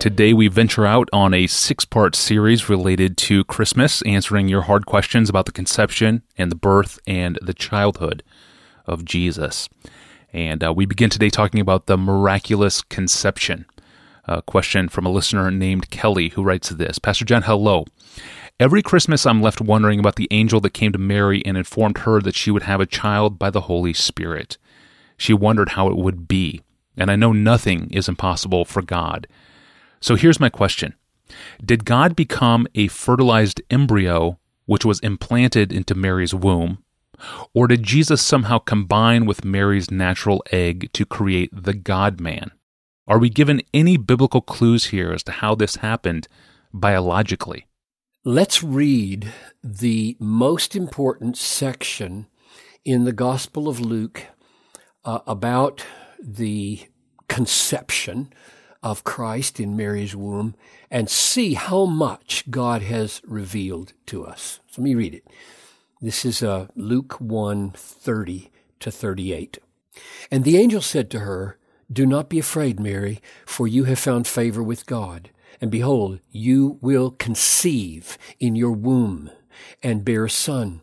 Today, we venture out on a six part series related to Christmas, answering your hard questions about the conception and the birth and the childhood of Jesus. And uh, we begin today talking about the miraculous conception. A question from a listener named Kelly who writes this Pastor John, hello. Every Christmas, I'm left wondering about the angel that came to Mary and informed her that she would have a child by the Holy Spirit. She wondered how it would be, and I know nothing is impossible for God. So here's my question Did God become a fertilized embryo which was implanted into Mary's womb? Or did Jesus somehow combine with Mary's natural egg to create the God man? Are we given any biblical clues here as to how this happened biologically? Let's read the most important section in the Gospel of Luke uh, about the conception of Christ in Mary's womb and see how much God has revealed to us. So let me read it. This is uh, Luke 1 30 to 38. And the angel said to her, Do not be afraid, Mary, for you have found favor with God. And behold, you will conceive in your womb and bear a son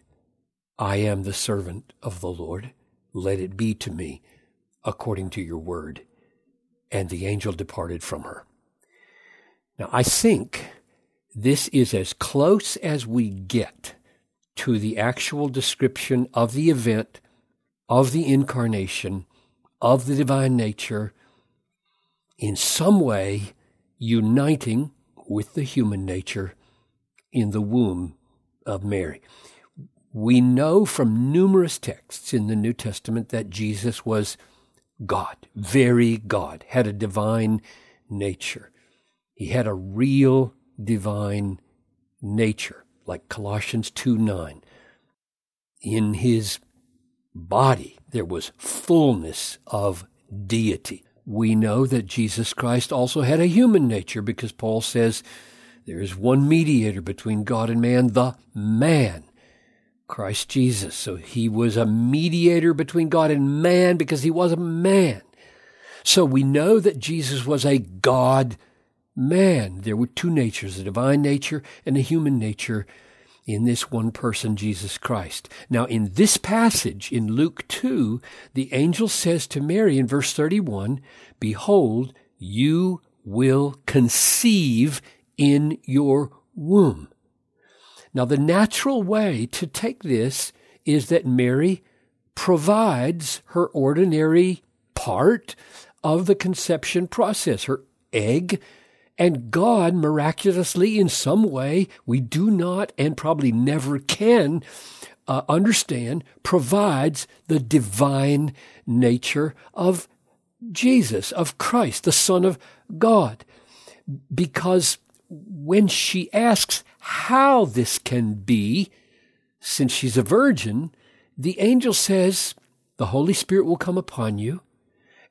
I am the servant of the Lord. Let it be to me according to your word. And the angel departed from her. Now, I think this is as close as we get to the actual description of the event, of the incarnation, of the divine nature, in some way uniting with the human nature in the womb of Mary. We know from numerous texts in the New Testament that Jesus was God, very God, had a divine nature. He had a real divine nature, like Colossians 2 9. In his body, there was fullness of deity. We know that Jesus Christ also had a human nature because Paul says there is one mediator between God and man, the man, Christ Jesus. So he was a mediator between God and man because he was a man. So we know that Jesus was a God man. There were two natures, a divine nature and a human nature in this one person, Jesus Christ. Now, in this passage in Luke 2, the angel says to Mary in verse 31, Behold, you will conceive in your womb. Now, the natural way to take this is that Mary provides her ordinary part of the conception process, her egg, and God miraculously, in some way, we do not and probably never can uh, understand, provides the divine nature of Jesus, of Christ, the Son of God. Because when she asks how this can be, since she's a virgin, the angel says, The Holy Spirit will come upon you,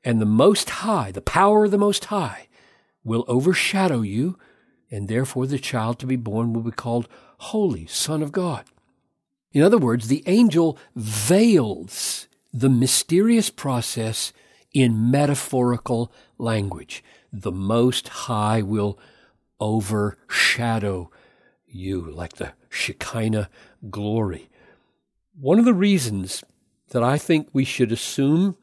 and the Most High, the power of the Most High, will overshadow you, and therefore the child to be born will be called Holy, Son of God. In other words, the angel veils the mysterious process in metaphorical language. The Most High will overshadow you like the Shekinah glory. One of the reasons that I think we should assume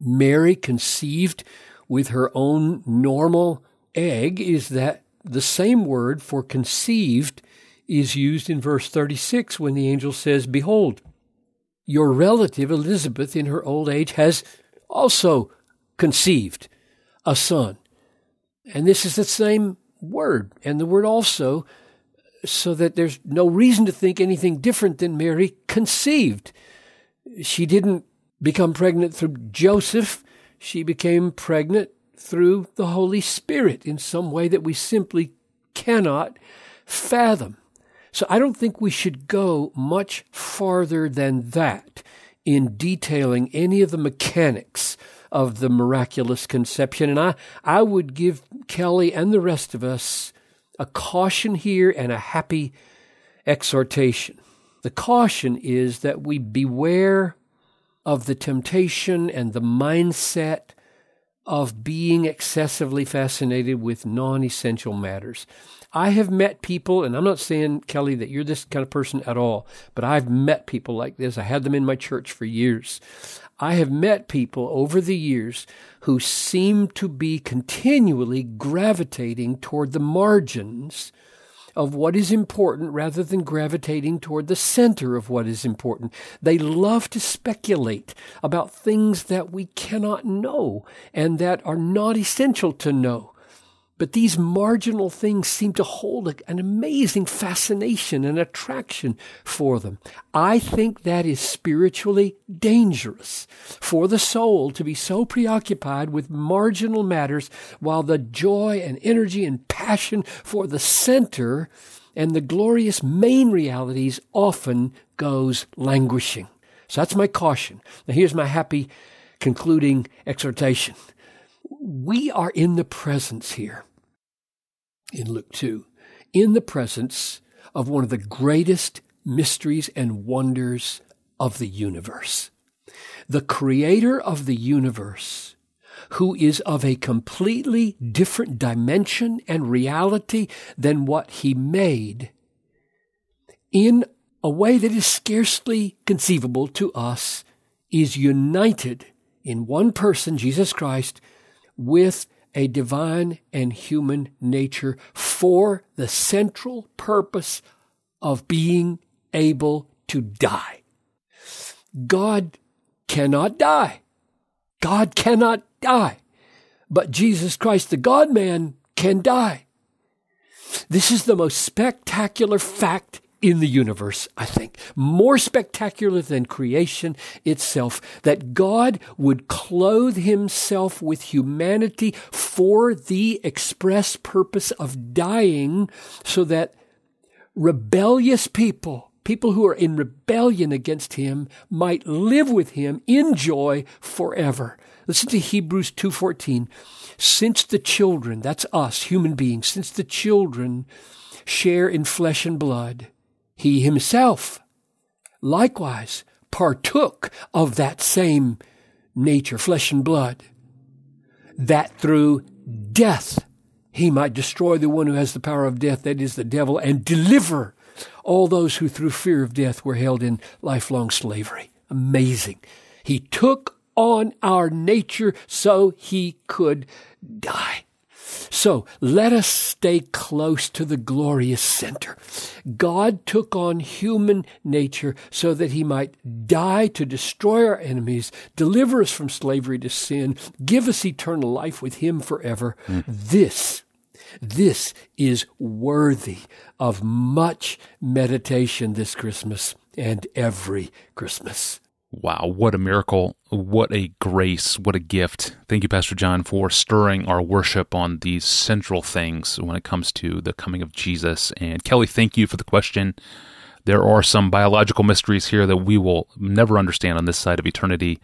Mary conceived with her own normal egg is that the same word for conceived is used in verse 36 when the angel says, Behold, your relative Elizabeth in her old age has also conceived a son. And this is the same word, and the word also, so that there's no reason to think anything different than Mary conceived. She didn't become pregnant through Joseph, she became pregnant through the Holy Spirit in some way that we simply cannot fathom. So I don't think we should go much farther than that in detailing any of the mechanics of the miraculous conception. And I, I would give Kelly and the rest of us a caution here and a happy exhortation. The caution is that we beware of the temptation and the mindset of being excessively fascinated with non essential matters. I have met people, and I'm not saying, Kelly, that you're this kind of person at all, but I've met people like this. I had them in my church for years. I have met people over the years who seem to be continually gravitating toward the margins of what is important rather than gravitating toward the center of what is important. They love to speculate about things that we cannot know and that are not essential to know. But these marginal things seem to hold an amazing fascination and attraction for them. I think that is spiritually dangerous for the soul to be so preoccupied with marginal matters while the joy and energy and passion for the center and the glorious main realities often goes languishing. So that's my caution. Now here's my happy concluding exhortation. We are in the presence here in Luke 2, in the presence of one of the greatest mysteries and wonders of the universe. The creator of the universe, who is of a completely different dimension and reality than what he made, in a way that is scarcely conceivable to us, is united in one person, Jesus Christ, with a divine and human nature for the central purpose of being able to die. God cannot die. God cannot die. But Jesus Christ, the God man, can die. This is the most spectacular fact in the universe, I think. More spectacular than creation itself. That God would clothe himself with humanity for the express purpose of dying so that rebellious people, people who are in rebellion against him, might live with him in joy forever. Listen to Hebrews 2.14. Since the children, that's us, human beings, since the children share in flesh and blood, he himself likewise partook of that same nature, flesh and blood, that through death he might destroy the one who has the power of death, that is the devil, and deliver all those who through fear of death were held in lifelong slavery. Amazing. He took on our nature so he could die. So let us stay close to the glorious center. God took on human nature so that he might die to destroy our enemies, deliver us from slavery to sin, give us eternal life with him forever. Mm. This this is worthy of much meditation this Christmas and every Christmas. Wow, what a miracle. What a grace. What a gift. Thank you, Pastor John, for stirring our worship on these central things when it comes to the coming of Jesus. And Kelly, thank you for the question. There are some biological mysteries here that we will never understand on this side of eternity.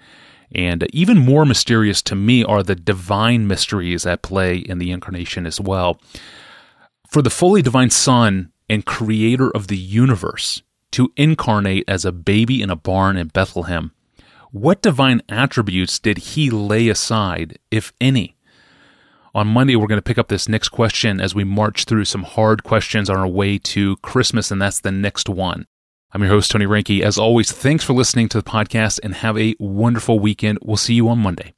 And even more mysterious to me are the divine mysteries at play in the incarnation as well. For the fully divine Son and creator of the universe, to incarnate as a baby in a barn in Bethlehem. What divine attributes did he lay aside, if any? On Monday, we're going to pick up this next question as we march through some hard questions on our way to Christmas, and that's the next one. I'm your host, Tony Reinke. As always, thanks for listening to the podcast and have a wonderful weekend. We'll see you on Monday.